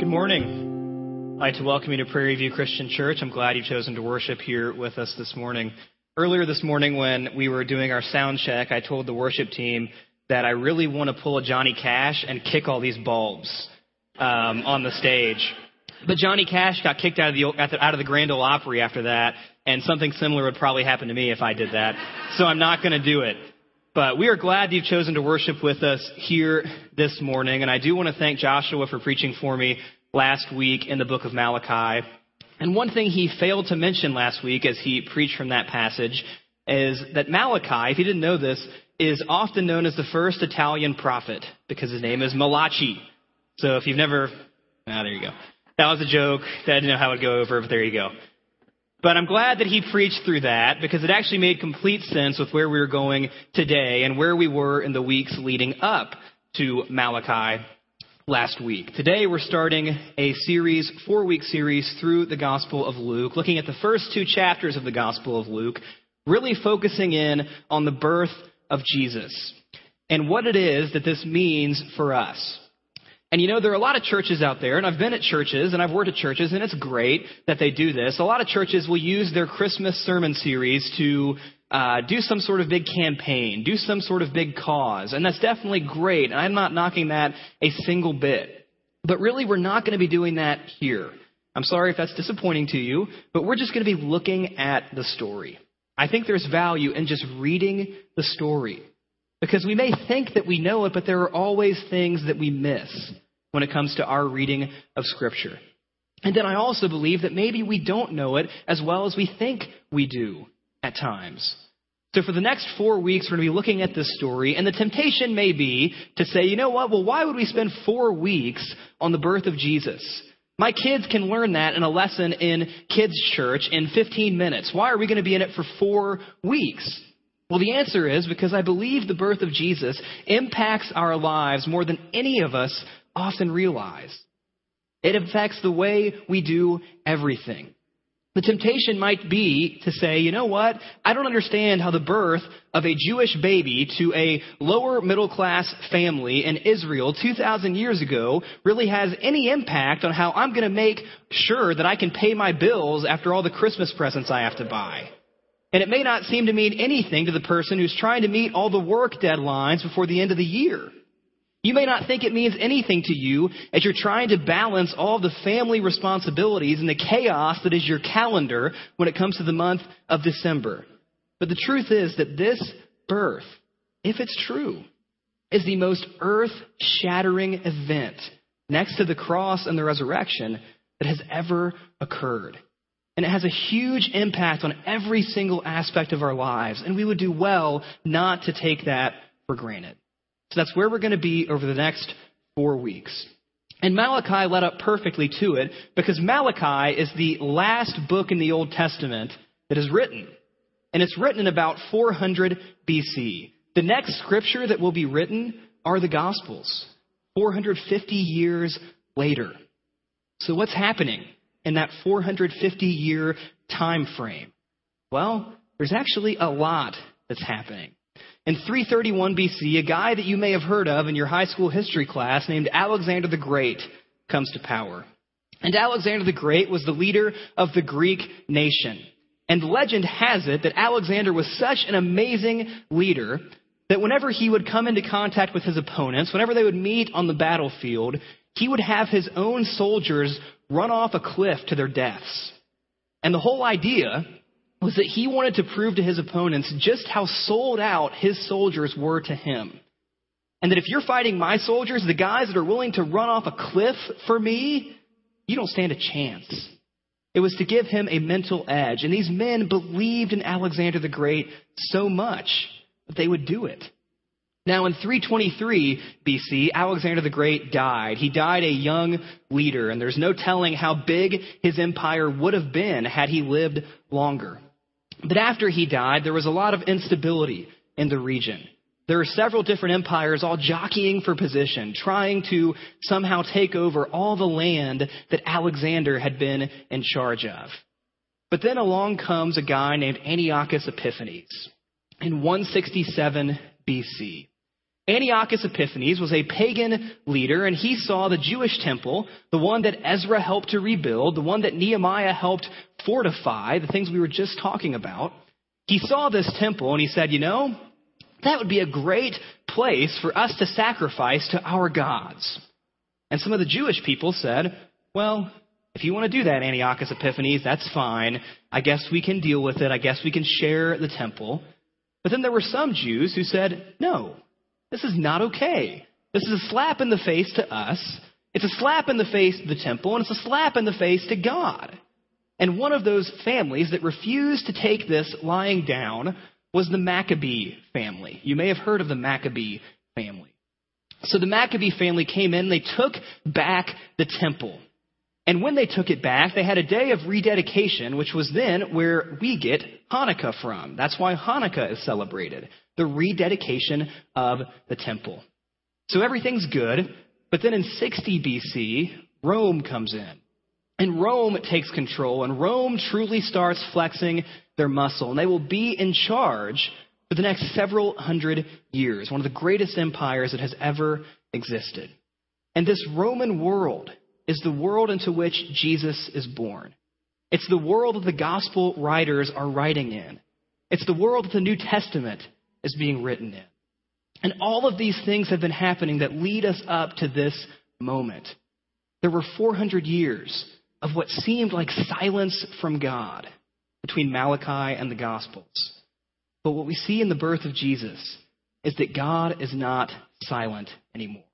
Good morning. I'd like to welcome you to Prairie View Christian Church. I'm glad you've chosen to worship here with us this morning. Earlier this morning, when we were doing our sound check, I told the worship team that I really want to pull a Johnny Cash and kick all these bulbs um, on the stage. But Johnny Cash got kicked out of the out of the Grand Ole Opry after that, and something similar would probably happen to me if I did that. So I'm not going to do it. But we are glad you've chosen to worship with us here this morning. And I do want to thank Joshua for preaching for me last week in the book of Malachi. And one thing he failed to mention last week as he preached from that passage is that Malachi, if you didn't know this, is often known as the first Italian prophet because his name is Malachi. So if you've never, ah, there you go. That was a joke. I didn't know how it would go over, but there you go. But I'm glad that he preached through that because it actually made complete sense with where we were going today and where we were in the weeks leading up to Malachi last week. Today we're starting a series, four week series through the Gospel of Luke, looking at the first two chapters of the Gospel of Luke, really focusing in on the birth of Jesus and what it is that this means for us. And you know, there are a lot of churches out there, and I've been at churches and I've worked at churches, and it's great that they do this. A lot of churches will use their Christmas sermon series to uh, do some sort of big campaign, do some sort of big cause, and that's definitely great. And I'm not knocking that a single bit. But really, we're not going to be doing that here. I'm sorry if that's disappointing to you, but we're just going to be looking at the story. I think there's value in just reading the story. Because we may think that we know it, but there are always things that we miss when it comes to our reading of Scripture. And then I also believe that maybe we don't know it as well as we think we do at times. So for the next four weeks, we're going to be looking at this story, and the temptation may be to say, you know what, well, why would we spend four weeks on the birth of Jesus? My kids can learn that in a lesson in kids' church in 15 minutes. Why are we going to be in it for four weeks? Well, the answer is because I believe the birth of Jesus impacts our lives more than any of us often realize. It affects the way we do everything. The temptation might be to say, you know what? I don't understand how the birth of a Jewish baby to a lower middle class family in Israel 2,000 years ago really has any impact on how I'm going to make sure that I can pay my bills after all the Christmas presents I have to buy. And it may not seem to mean anything to the person who's trying to meet all the work deadlines before the end of the year. You may not think it means anything to you as you're trying to balance all the family responsibilities and the chaos that is your calendar when it comes to the month of December. But the truth is that this birth, if it's true, is the most earth shattering event next to the cross and the resurrection that has ever occurred. And it has a huge impact on every single aspect of our lives. And we would do well not to take that for granted. So that's where we're going to be over the next four weeks. And Malachi led up perfectly to it because Malachi is the last book in the Old Testament that is written. And it's written in about 400 BC. The next scripture that will be written are the Gospels, 450 years later. So what's happening? In that 450 year time frame? Well, there's actually a lot that's happening. In 331 BC, a guy that you may have heard of in your high school history class named Alexander the Great comes to power. And Alexander the Great was the leader of the Greek nation. And legend has it that Alexander was such an amazing leader that whenever he would come into contact with his opponents, whenever they would meet on the battlefield, he would have his own soldiers run off a cliff to their deaths. And the whole idea was that he wanted to prove to his opponents just how sold out his soldiers were to him. And that if you're fighting my soldiers, the guys that are willing to run off a cliff for me, you don't stand a chance. It was to give him a mental edge. And these men believed in Alexander the Great so much that they would do it. Now, in 323 BC, Alexander the Great died. He died a young leader, and there's no telling how big his empire would have been had he lived longer. But after he died, there was a lot of instability in the region. There are several different empires all jockeying for position, trying to somehow take over all the land that Alexander had been in charge of. But then along comes a guy named Antiochus Epiphanes in 167 BC. Antiochus Epiphanes was a pagan leader, and he saw the Jewish temple, the one that Ezra helped to rebuild, the one that Nehemiah helped fortify, the things we were just talking about. He saw this temple and he said, You know, that would be a great place for us to sacrifice to our gods. And some of the Jewish people said, Well, if you want to do that, Antiochus Epiphanes, that's fine. I guess we can deal with it. I guess we can share the temple. But then there were some Jews who said, No, this is not okay. This is a slap in the face to us. It's a slap in the face to the temple, and it's a slap in the face to God. And one of those families that refused to take this lying down was the Maccabee family. You may have heard of the Maccabee family. So the Maccabee family came in, they took back the temple. And when they took it back, they had a day of rededication, which was then where we get Hanukkah from. That's why Hanukkah is celebrated the rededication of the temple. So everything's good, but then in 60 BC, Rome comes in. And Rome takes control, and Rome truly starts flexing their muscle, and they will be in charge for the next several hundred years, one of the greatest empires that has ever existed. And this Roman world is the world into which Jesus is born. It's the world that the gospel writers are writing in. It's the world that the New Testament is being written in. And all of these things have been happening that lead us up to this moment. There were 400 years of what seemed like silence from God between Malachi and the Gospels. But what we see in the birth of Jesus is that God is not silent anymore.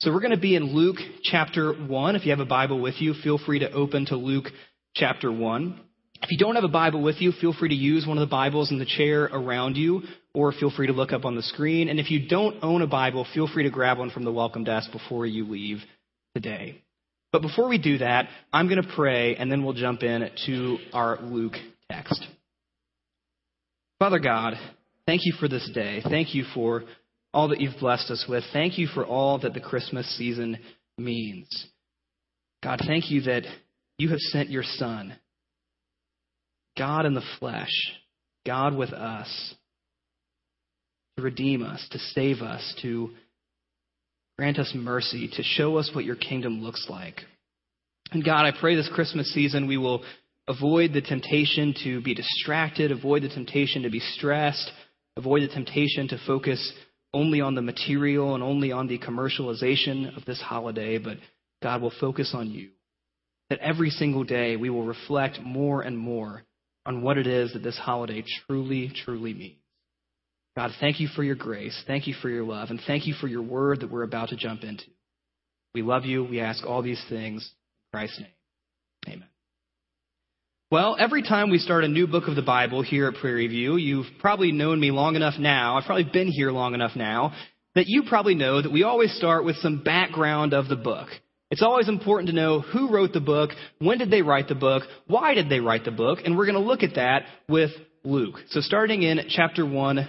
So we're going to be in Luke chapter 1. If you have a Bible with you, feel free to open to Luke chapter 1. If you don't have a Bible with you, feel free to use one of the Bibles in the chair around you, or feel free to look up on the screen. And if you don't own a Bible, feel free to grab one from the welcome desk before you leave today. But before we do that, I'm going to pray, and then we'll jump in to our Luke text. Father God, thank you for this day. Thank you for all that you've blessed us with. Thank you for all that the Christmas season means. God, thank you that you have sent your Son God in the flesh, God with us, to redeem us, to save us, to grant us mercy, to show us what your kingdom looks like. And God, I pray this Christmas season we will avoid the temptation to be distracted, avoid the temptation to be stressed, avoid the temptation to focus only on the material and only on the commercialization of this holiday, but God will focus on you. That every single day we will reflect more and more on what it is that this holiday truly, truly means. God, thank you for your grace. Thank you for your love. And thank you for your word that we're about to jump into. We love you. We ask all these things in Christ's name. Amen. Well, every time we start a new book of the Bible here at Prairie View, you've probably known me long enough now, I've probably been here long enough now, that you probably know that we always start with some background of the book. It's always important to know who wrote the book, when did they write the book, why did they write the book, and we're going to look at that with Luke. So starting in chapter 1,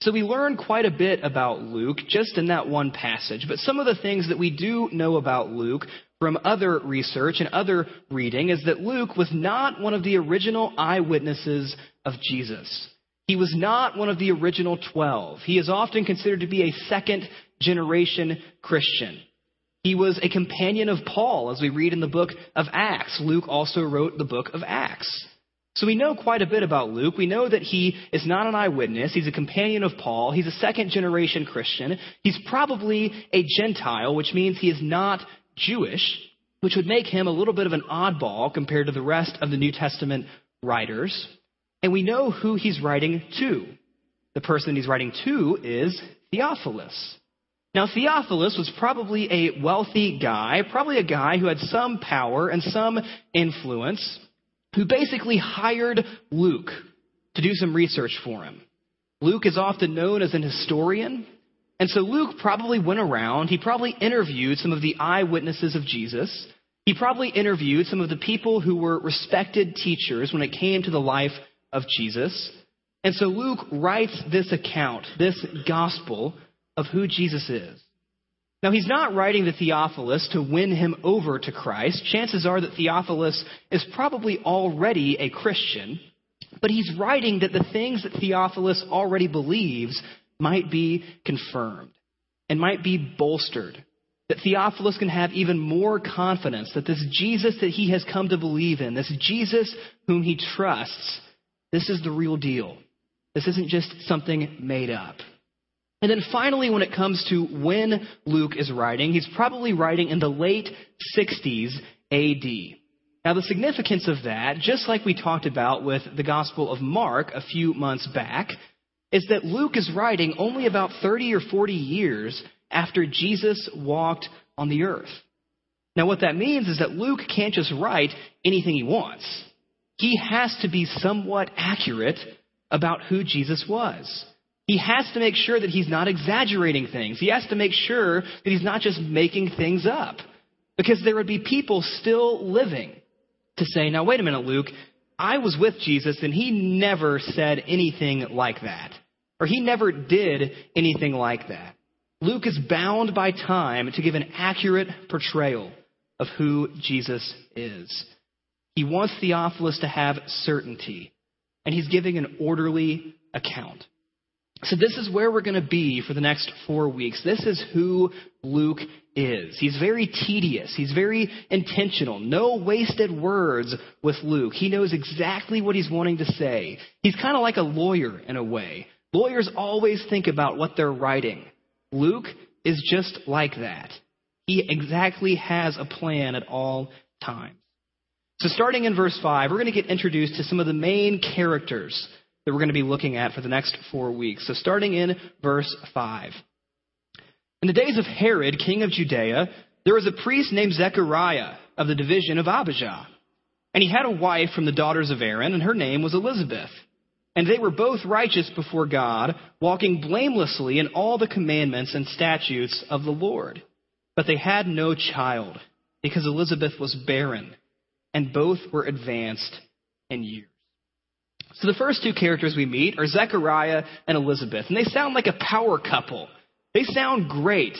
So we learn quite a bit about Luke just in that one passage, but some of the things that we do know about Luke from other research and other reading is that Luke was not one of the original eyewitnesses of Jesus. He was not one of the original 12. He is often considered to be a second generation Christian. He was a companion of Paul, as we read in the book of Acts. Luke also wrote the book of Acts. So we know quite a bit about Luke. We know that he is not an eyewitness. He's a companion of Paul. He's a second generation Christian. He's probably a Gentile, which means he is not Jewish, which would make him a little bit of an oddball compared to the rest of the New Testament writers. And we know who he's writing to. The person he's writing to is Theophilus. Now, Theophilus was probably a wealthy guy, probably a guy who had some power and some influence, who basically hired Luke to do some research for him. Luke is often known as an historian. And so Luke probably went around, he probably interviewed some of the eyewitnesses of Jesus. He probably interviewed some of the people who were respected teachers when it came to the life of Jesus. And so Luke writes this account, this gospel of who Jesus is. Now, he's not writing to Theophilus to win him over to Christ. Chances are that Theophilus is probably already a Christian, but he's writing that the things that Theophilus already believes might be confirmed and might be bolstered. That Theophilus can have even more confidence that this Jesus that he has come to believe in, this Jesus whom he trusts, this is the real deal. This isn't just something made up. And then finally, when it comes to when Luke is writing, he's probably writing in the late 60s AD. Now, the significance of that, just like we talked about with the Gospel of Mark a few months back, is that Luke is writing only about 30 or 40 years after Jesus walked on the earth. Now, what that means is that Luke can't just write anything he wants. He has to be somewhat accurate about who Jesus was. He has to make sure that he's not exaggerating things. He has to make sure that he's not just making things up. Because there would be people still living to say, now wait a minute, Luke, I was with Jesus and he never said anything like that. Or he never did anything like that. Luke is bound by time to give an accurate portrayal of who Jesus is. He wants Theophilus to have certainty, and he's giving an orderly account. So, this is where we're going to be for the next four weeks. This is who Luke is. He's very tedious. He's very intentional. No wasted words with Luke. He knows exactly what he's wanting to say. He's kind of like a lawyer in a way. Lawyers always think about what they're writing. Luke is just like that. He exactly has a plan at all times. So, starting in verse 5, we're going to get introduced to some of the main characters that we're going to be looking at for the next four weeks. So, starting in verse 5. In the days of Herod, king of Judea, there was a priest named Zechariah of the division of Abijah. And he had a wife from the daughters of Aaron, and her name was Elizabeth. And they were both righteous before God, walking blamelessly in all the commandments and statutes of the Lord. But they had no child, because Elizabeth was barren, and both were advanced in years. So the first two characters we meet are Zechariah and Elizabeth, and they sound like a power couple. They sound great.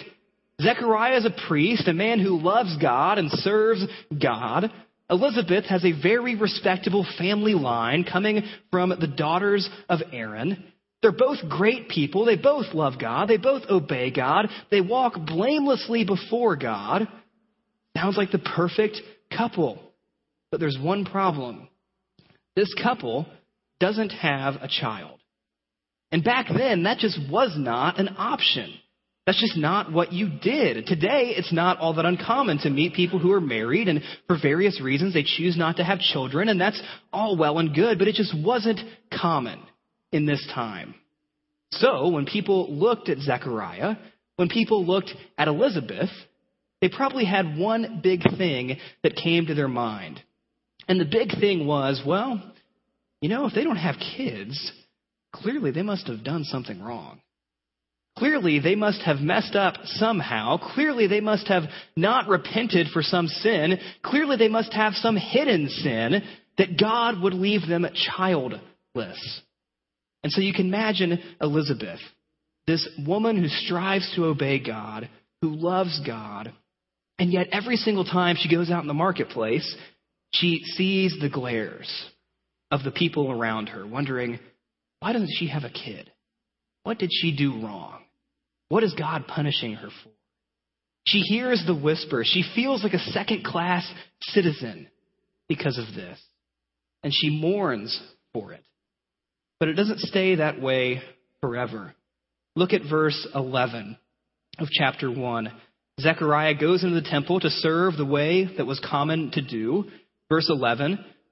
Zechariah is a priest, a man who loves God and serves God. Elizabeth has a very respectable family line coming from the daughters of Aaron. They're both great people. They both love God. They both obey God. They walk blamelessly before God. Sounds like the perfect couple. But there's one problem. This couple doesn't have a child. And back then, that just was not an option. That's just not what you did. Today, it's not all that uncommon to meet people who are married and for various reasons they choose not to have children, and that's all well and good, but it just wasn't common in this time. So, when people looked at Zechariah, when people looked at Elizabeth, they probably had one big thing that came to their mind. And the big thing was, well, you know, if they don't have kids, clearly they must have done something wrong. Clearly, they must have messed up somehow. Clearly, they must have not repented for some sin. Clearly, they must have some hidden sin that God would leave them childless. And so you can imagine Elizabeth, this woman who strives to obey God, who loves God, and yet every single time she goes out in the marketplace, she sees the glares of the people around her, wondering, why doesn't she have a kid? What did she do wrong? What is God punishing her for? She hears the whisper. She feels like a second class citizen because of this. And she mourns for it. But it doesn't stay that way forever. Look at verse 11 of chapter 1. Zechariah goes into the temple to serve the way that was common to do. Verse 11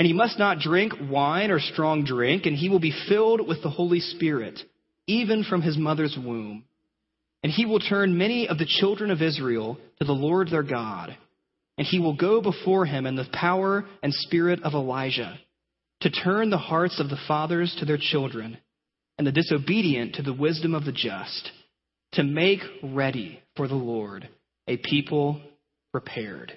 And he must not drink wine or strong drink, and he will be filled with the Holy Spirit, even from his mother's womb. And he will turn many of the children of Israel to the Lord their God. And he will go before him in the power and spirit of Elijah, to turn the hearts of the fathers to their children, and the disobedient to the wisdom of the just to make ready for the Lord a people prepared.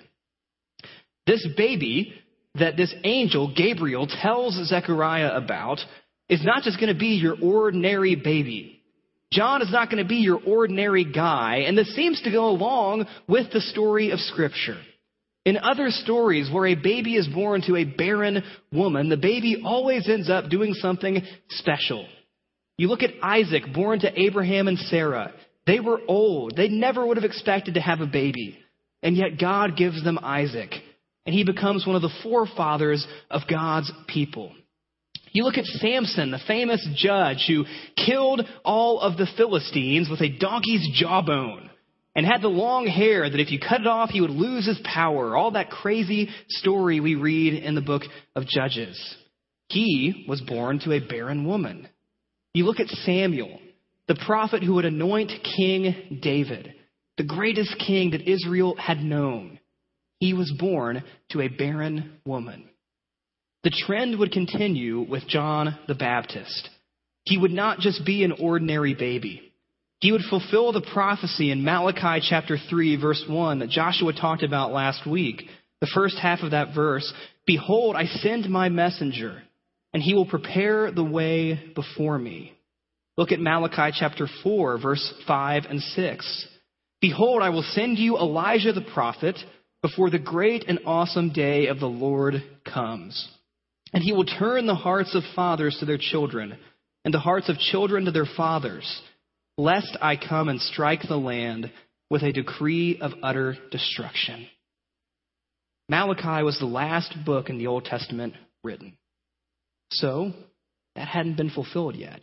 This baby that this angel, Gabriel, tells Zechariah about is not just going to be your ordinary baby. John is not going to be your ordinary guy, and this seems to go along with the story of Scripture. In other stories where a baby is born to a barren woman, the baby always ends up doing something special. You look at Isaac, born to Abraham and Sarah. They were old. They never would have expected to have a baby. And yet God gives them Isaac. And he becomes one of the forefathers of God's people. You look at Samson, the famous judge who killed all of the Philistines with a donkey's jawbone and had the long hair that if you cut it off, he would lose his power. All that crazy story we read in the book of Judges. He was born to a barren woman. You look at Samuel, the prophet who would anoint King David, the greatest king that Israel had known. He was born to a barren woman. The trend would continue with John the Baptist. He would not just be an ordinary baby. He would fulfill the prophecy in Malachi chapter 3 verse 1 that Joshua talked about last week. The first half of that verse, Behold, I send my messenger, and he will prepare the way before me. Look at Malachi chapter 4, verse 5 and 6. Behold, I will send you Elijah the prophet before the great and awesome day of the Lord comes. And he will turn the hearts of fathers to their children, and the hearts of children to their fathers, lest I come and strike the land with a decree of utter destruction. Malachi was the last book in the Old Testament written. So, that hadn't been fulfilled yet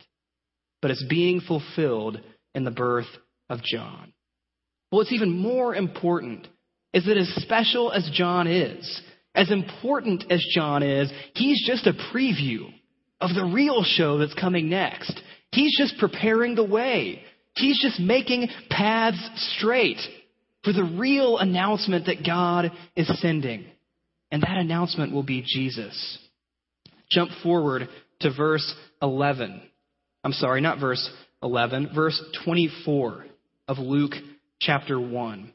but it's being fulfilled in the birth of John. Well, it's even more important is that as special as John is, as important as John is, he's just a preview of the real show that's coming next. He's just preparing the way. He's just making paths straight for the real announcement that God is sending. And that announcement will be Jesus. Jump forward to verse 11. I'm sorry, not verse 11, verse 24 of Luke chapter 1.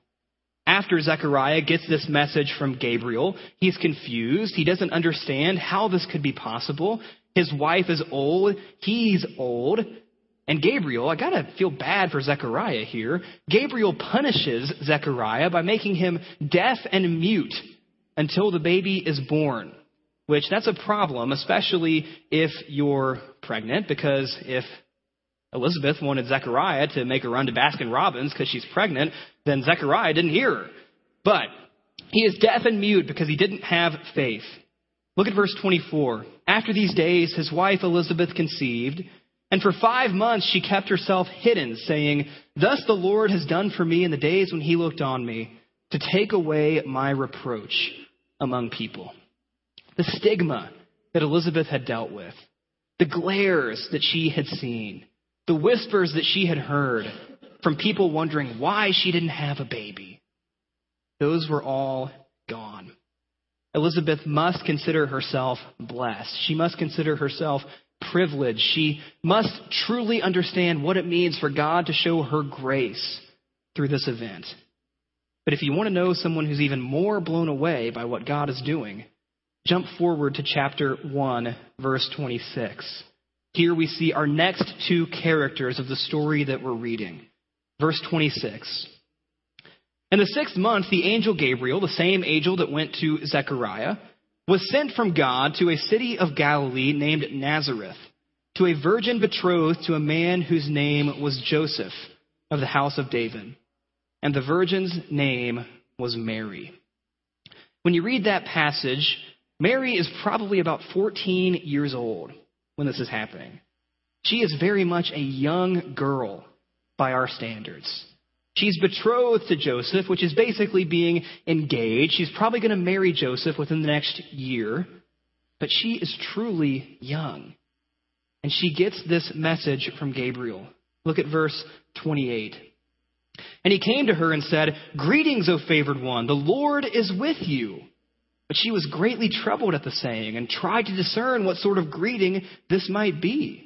After Zechariah gets this message from Gabriel, he's confused. He doesn't understand how this could be possible. His wife is old. He's old. And Gabriel, I gotta feel bad for Zechariah here. Gabriel punishes Zechariah by making him deaf and mute until the baby is born which that's a problem, especially if you're pregnant, because if Elizabeth wanted Zechariah to make a run to Baskin Robbins because she's pregnant, then Zechariah didn't hear her. But he is deaf and mute because he didn't have faith. Look at verse 24. After these days, his wife Elizabeth conceived, and for five months she kept herself hidden, saying, Thus the Lord has done for me in the days when he looked on me, to take away my reproach among people the stigma that Elizabeth had dealt with, the glares that she had seen, the whispers that she had heard from people wondering why she didn't have a baby. Those were all gone. Elizabeth must consider herself blessed. She must consider herself privileged. She must truly understand what it means for God to show her grace through this event. But if you want to know someone who's even more blown away by what God is doing, Jump forward to chapter 1, verse 26. Here we see our next two characters of the story that we're reading. Verse 26. In the sixth month, the angel Gabriel, the same angel that went to Zechariah, was sent from God to a city of Galilee named Nazareth, to a virgin betrothed to a man whose name was Joseph of the house of David. And the virgin's name was Mary. When you read that passage, Mary is probably about 14 years old when this is happening. She is very much a young girl by our standards. She's betrothed to Joseph, which is basically being engaged. She's probably going to marry Joseph within the next year. But she is truly young. And she gets this message from Gabriel. Look at verse 28. And he came to her and said, Greetings, O favored one, the Lord is with you. But she was greatly troubled at the saying and tried to discern what sort of greeting this might be.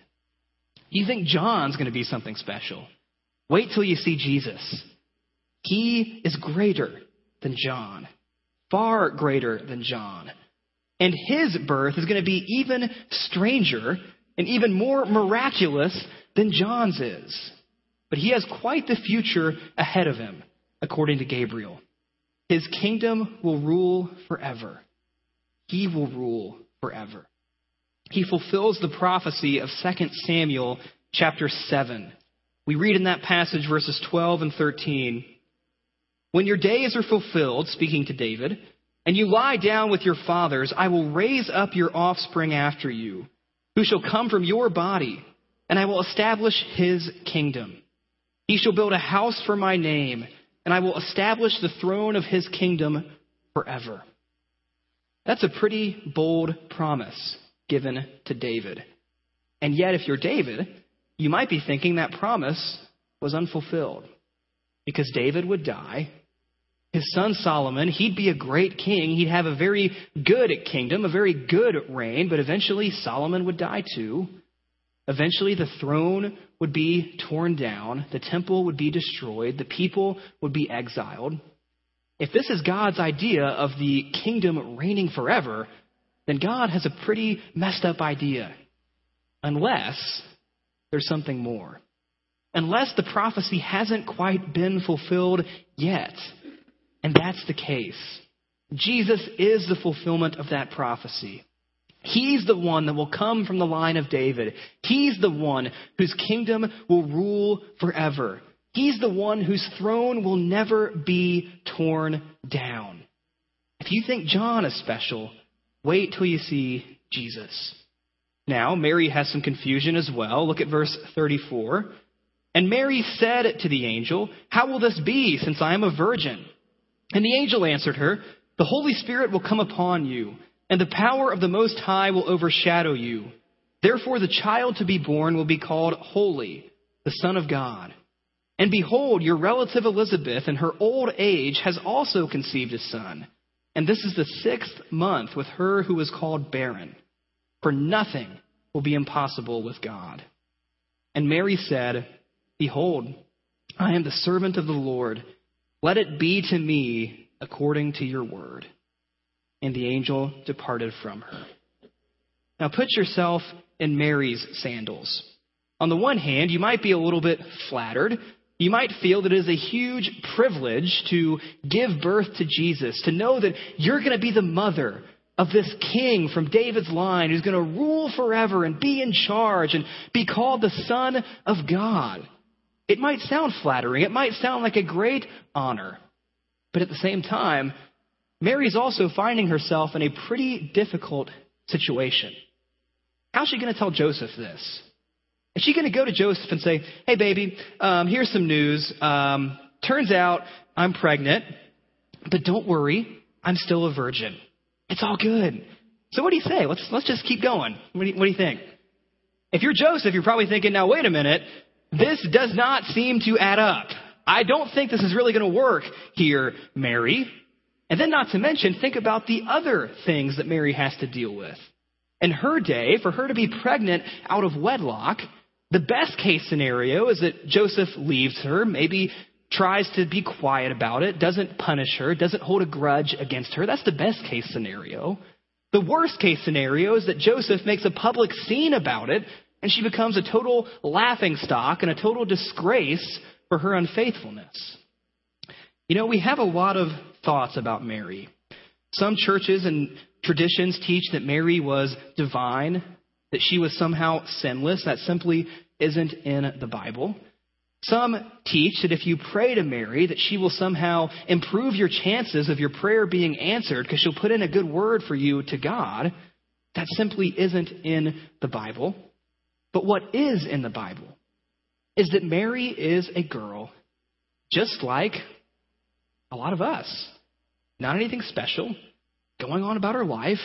You think John's going to be something special? Wait till you see Jesus. He is greater than John, far greater than John. And his birth is going to be even stranger and even more miraculous than John's is. But he has quite the future ahead of him, according to Gabriel. His kingdom will rule forever. He will rule forever. He fulfills the prophecy of 2 Samuel chapter 7 we read in that passage verses 12 and 13 When your days are fulfilled, speaking to David, and you lie down with your fathers, I will raise up your offspring after you, who shall come from your body, and I will establish his kingdom. He shall build a house for my name, and I will establish the throne of his kingdom forever. That's a pretty bold promise given to David. And yet, if you're David, you might be thinking that promise was unfulfilled because David would die. His son Solomon, he'd be a great king. He'd have a very good kingdom, a very good reign, but eventually Solomon would die too. Eventually the throne would be torn down, the temple would be destroyed, the people would be exiled. If this is God's idea of the kingdom reigning forever, then God has a pretty messed up idea. Unless there's something more. Unless the prophecy hasn't quite been fulfilled yet. And that's the case. Jesus is the fulfillment of that prophecy. He's the one that will come from the line of David. He's the one whose kingdom will rule forever. He's the one whose throne will never be torn down. If you think John is special, wait till you see Jesus. Now, Mary has some confusion as well. Look at verse 34. And Mary said to the angel, How will this be, since I am a virgin? And the angel answered her, The Holy Spirit will come upon you, and the power of the Most High will overshadow you. Therefore, the child to be born will be called Holy, the Son of God. And behold, your relative Elizabeth, in her old age, has also conceived a son. And this is the sixth month with her who was called barren. For nothing will be impossible with God. And Mary said, Behold, I am the servant of the Lord. Let it be to me according to your word. And the angel departed from her. Now put yourself in Mary's sandals. On the one hand, you might be a little bit flattered. You might feel that it is a huge privilege to give birth to Jesus, to know that you're going to be the mother of this king from David's line who's going to rule forever and be in charge and be called the Son of God. It might sound flattering. It might sound like a great honor. But at the same time, Mary's also finding herself in a pretty difficult situation. How's she going to tell Joseph this? Is she going to go to Joseph and say, Hey, baby, um, here's some news. Um, turns out I'm pregnant, but don't worry, I'm still a virgin. It's all good. So what do you say? Let's, let's just keep going. What do, you, what do you think? If you're Joseph, you're probably thinking, now wait a minute. This does not seem to add up. I don't think this is really going to work here, Mary. And then not to mention, think about the other things that Mary has to deal with. In her day, for her to be pregnant out of wedlock, the best case scenario is that Joseph leaves her, maybe tries to be quiet about it, doesn't punish her, doesn't hold a grudge against her. That's the best case scenario. The worst case scenario is that Joseph makes a public scene about it and she becomes a total laughing stock and a total disgrace for her unfaithfulness. You know, we have a lot of thoughts about Mary. Some churches and traditions teach that Mary was divine, that she was somehow sinless. That simply isn't in the Bible. Some teach that if you pray to Mary, that she will somehow improve your chances of your prayer being answered because she'll put in a good word for you to God. That simply isn't in the Bible. But what is in the Bible is that Mary is a girl just like a lot of us. Not anything special, going on about her life,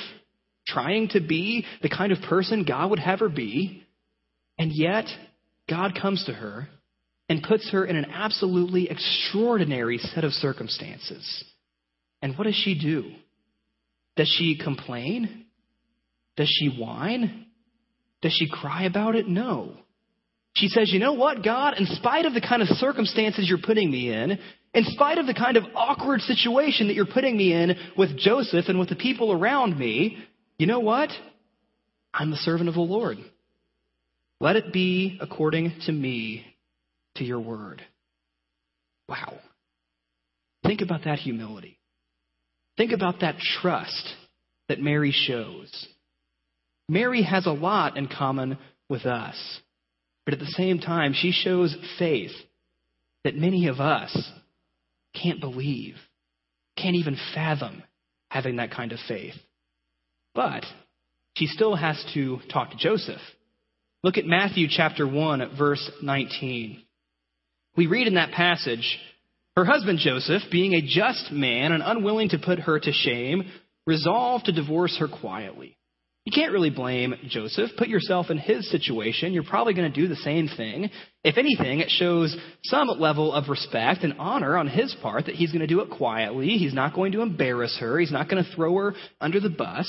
trying to be the kind of person God would have her be, and yet God comes to her and puts her in an absolutely extraordinary set of circumstances. And what does she do? Does she complain? Does she whine? Does she cry about it? No. She says, You know what, God, in spite of the kind of circumstances you're putting me in, in spite of the kind of awkward situation that you're putting me in with Joseph and with the people around me, you know what? I'm the servant of the Lord. Let it be according to me, to your word. Wow. Think about that humility. Think about that trust that Mary shows. Mary has a lot in common with us. But at the same time, she shows faith that many of us can't believe, can't even fathom having that kind of faith. But she still has to talk to Joseph. Look at Matthew chapter 1, verse 19. We read in that passage Her husband Joseph, being a just man and unwilling to put her to shame, resolved to divorce her quietly. You can't really blame Joseph. Put yourself in his situation. You're probably going to do the same thing. If anything, it shows some level of respect and honor on his part that he's going to do it quietly. He's not going to embarrass her. He's not going to throw her under the bus.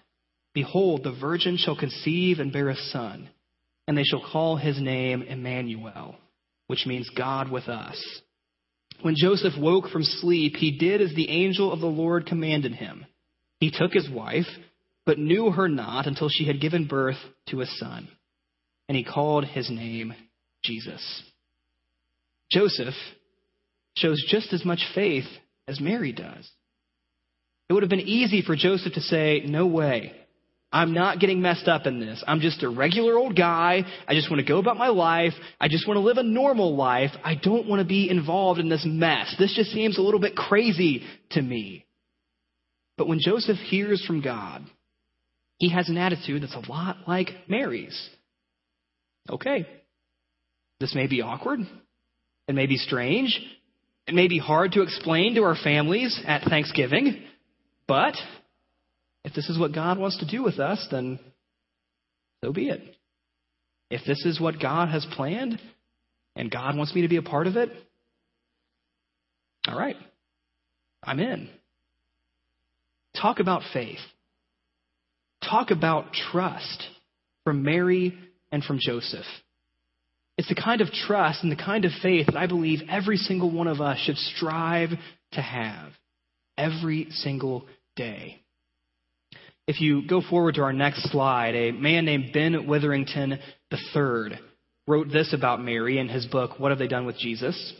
Behold, the virgin shall conceive and bear a son, and they shall call his name Emmanuel, which means God with us. When Joseph woke from sleep, he did as the angel of the Lord commanded him. He took his wife, but knew her not until she had given birth to a son, and he called his name Jesus. Joseph shows just as much faith as Mary does. It would have been easy for Joseph to say, No way. I'm not getting messed up in this. I'm just a regular old guy. I just want to go about my life. I just want to live a normal life. I don't want to be involved in this mess. This just seems a little bit crazy to me. But when Joseph hears from God, he has an attitude that's a lot like Mary's. Okay, this may be awkward. It may be strange. It may be hard to explain to our families at Thanksgiving. But if this is what God wants to do with us, then so be it. If this is what God has planned and God wants me to be a part of it, all right, I'm in. Talk about faith. Talk about trust from Mary and from Joseph. It's the kind of trust and the kind of faith that I believe every single one of us should strive to have every single day. If you go forward to our next slide, a man named Ben Witherington III wrote this about Mary in his book, What Have They Done with Jesus?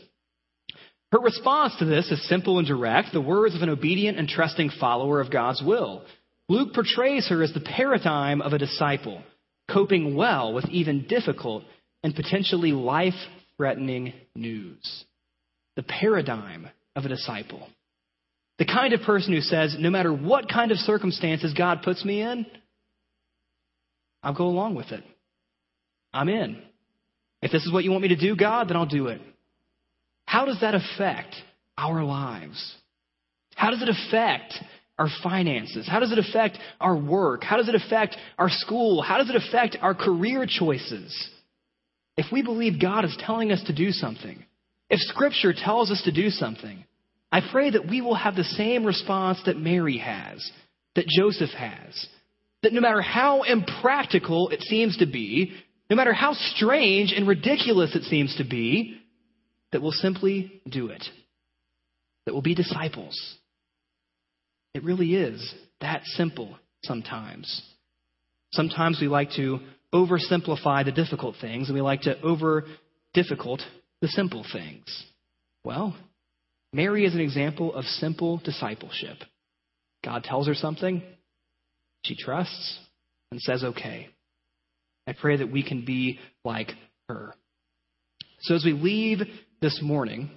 Her response to this is simple and direct, the words of an obedient and trusting follower of God's will. Luke portrays her as the paradigm of a disciple, coping well with even difficult and potentially life threatening news. The paradigm of a disciple. The kind of person who says, no matter what kind of circumstances God puts me in, I'll go along with it. I'm in. If this is what you want me to do, God, then I'll do it. How does that affect our lives? How does it affect our finances? How does it affect our work? How does it affect our school? How does it affect our career choices? If we believe God is telling us to do something, if Scripture tells us to do something, I pray that we will have the same response that Mary has, that Joseph has. That no matter how impractical it seems to be, no matter how strange and ridiculous it seems to be, that we'll simply do it. That we'll be disciples. It really is that simple sometimes. Sometimes we like to oversimplify the difficult things and we like to over difficult the simple things. Well, Mary is an example of simple discipleship. God tells her something, she trusts and says, okay. I pray that we can be like her. So as we leave this morning,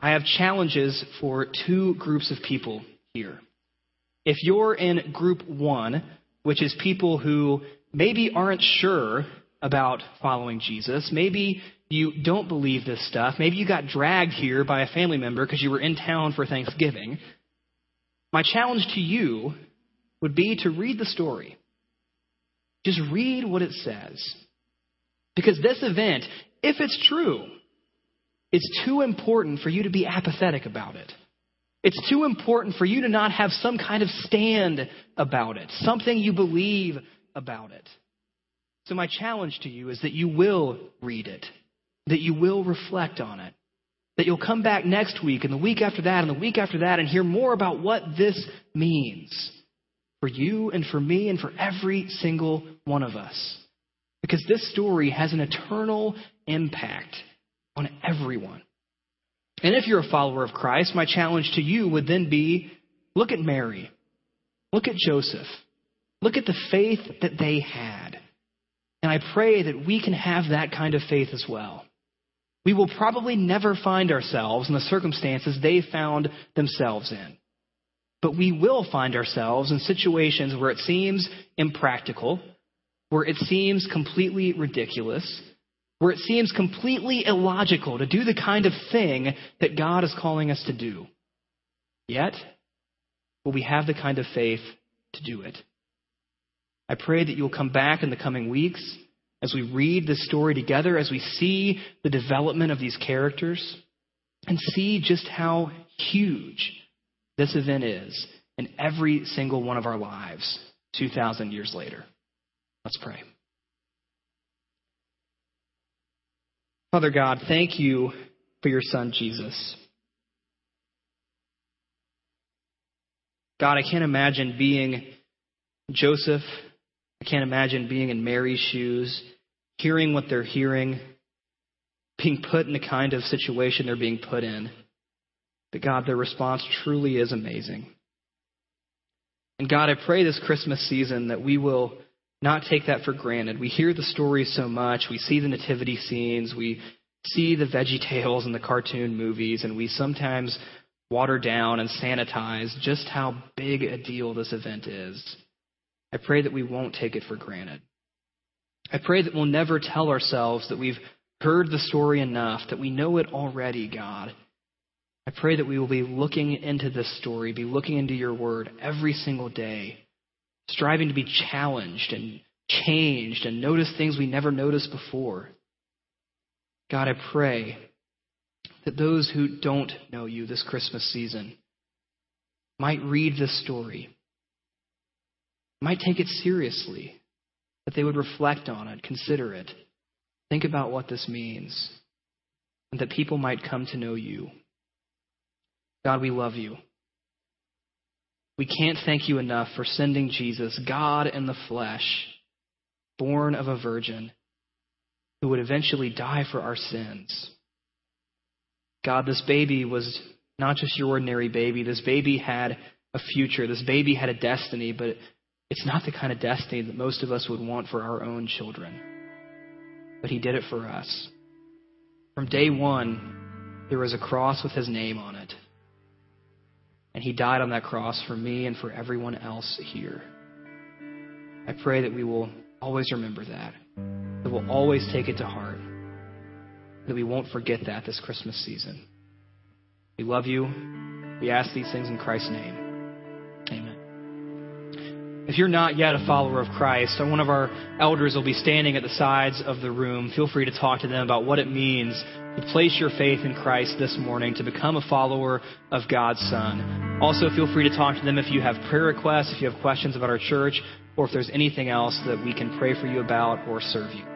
I have challenges for two groups of people here. If you're in group one, which is people who maybe aren't sure about following Jesus, maybe you don't believe this stuff, maybe you got dragged here by a family member because you were in town for Thanksgiving, my challenge to you would be to read the story. Just read what it says. Because this event, if it's true, it's too important for you to be apathetic about it. It's too important for you to not have some kind of stand about it, something you believe about it. So, my challenge to you is that you will read it, that you will reflect on it, that you'll come back next week and the week after that and the week after that and hear more about what this means for you and for me and for every single one of us. Because this story has an eternal impact on everyone. And if you're a follower of Christ, my challenge to you would then be look at Mary, look at Joseph, look at the faith that they had. I pray that we can have that kind of faith as well. We will probably never find ourselves in the circumstances they found themselves in. But we will find ourselves in situations where it seems impractical, where it seems completely ridiculous, where it seems completely illogical to do the kind of thing that God is calling us to do. Yet, will we have the kind of faith to do it? I pray that you'll come back in the coming weeks as we read this story together, as we see the development of these characters, and see just how huge this event is in every single one of our lives 2,000 years later. Let's pray. Father God, thank you for your son, Jesus. God, I can't imagine being Joseph. I can't imagine being in Mary's shoes, hearing what they're hearing, being put in the kind of situation they're being put in. But God, their response truly is amazing. And God, I pray this Christmas season that we will not take that for granted. We hear the stories so much. We see the nativity scenes. We see the VeggieTales in the cartoon movies, and we sometimes water down and sanitize just how big a deal this event is. I pray that we won't take it for granted. I pray that we'll never tell ourselves that we've heard the story enough, that we know it already, God. I pray that we will be looking into this story, be looking into your word every single day, striving to be challenged and changed and notice things we never noticed before. God, I pray that those who don't know you this Christmas season might read this story, might take it seriously, that they would reflect on it, consider it, think about what this means, and that people might come to know you. God, we love you. We can't thank you enough for sending Jesus, God in the flesh, born of a virgin, who would eventually die for our sins. God, this baby was not just your ordinary baby. This baby had a future. This baby had a destiny, but it's not the kind of destiny that most of us would want for our own children. But he did it for us. From day one, there was a cross with his name on it. And he died on that cross for me and for everyone else here. I pray that we will always remember that, that we'll always take it to heart, that we won't forget that this Christmas season. We love you. We ask these things in Christ's name. If you're not yet a follower of Christ, one of our elders will be standing at the sides of the room. Feel free to talk to them about what it means to place your faith in Christ this morning, to become a follower of God's Son. Also, feel free to talk to them if you have prayer requests, if you have questions about our church, or if there's anything else that we can pray for you about or serve you.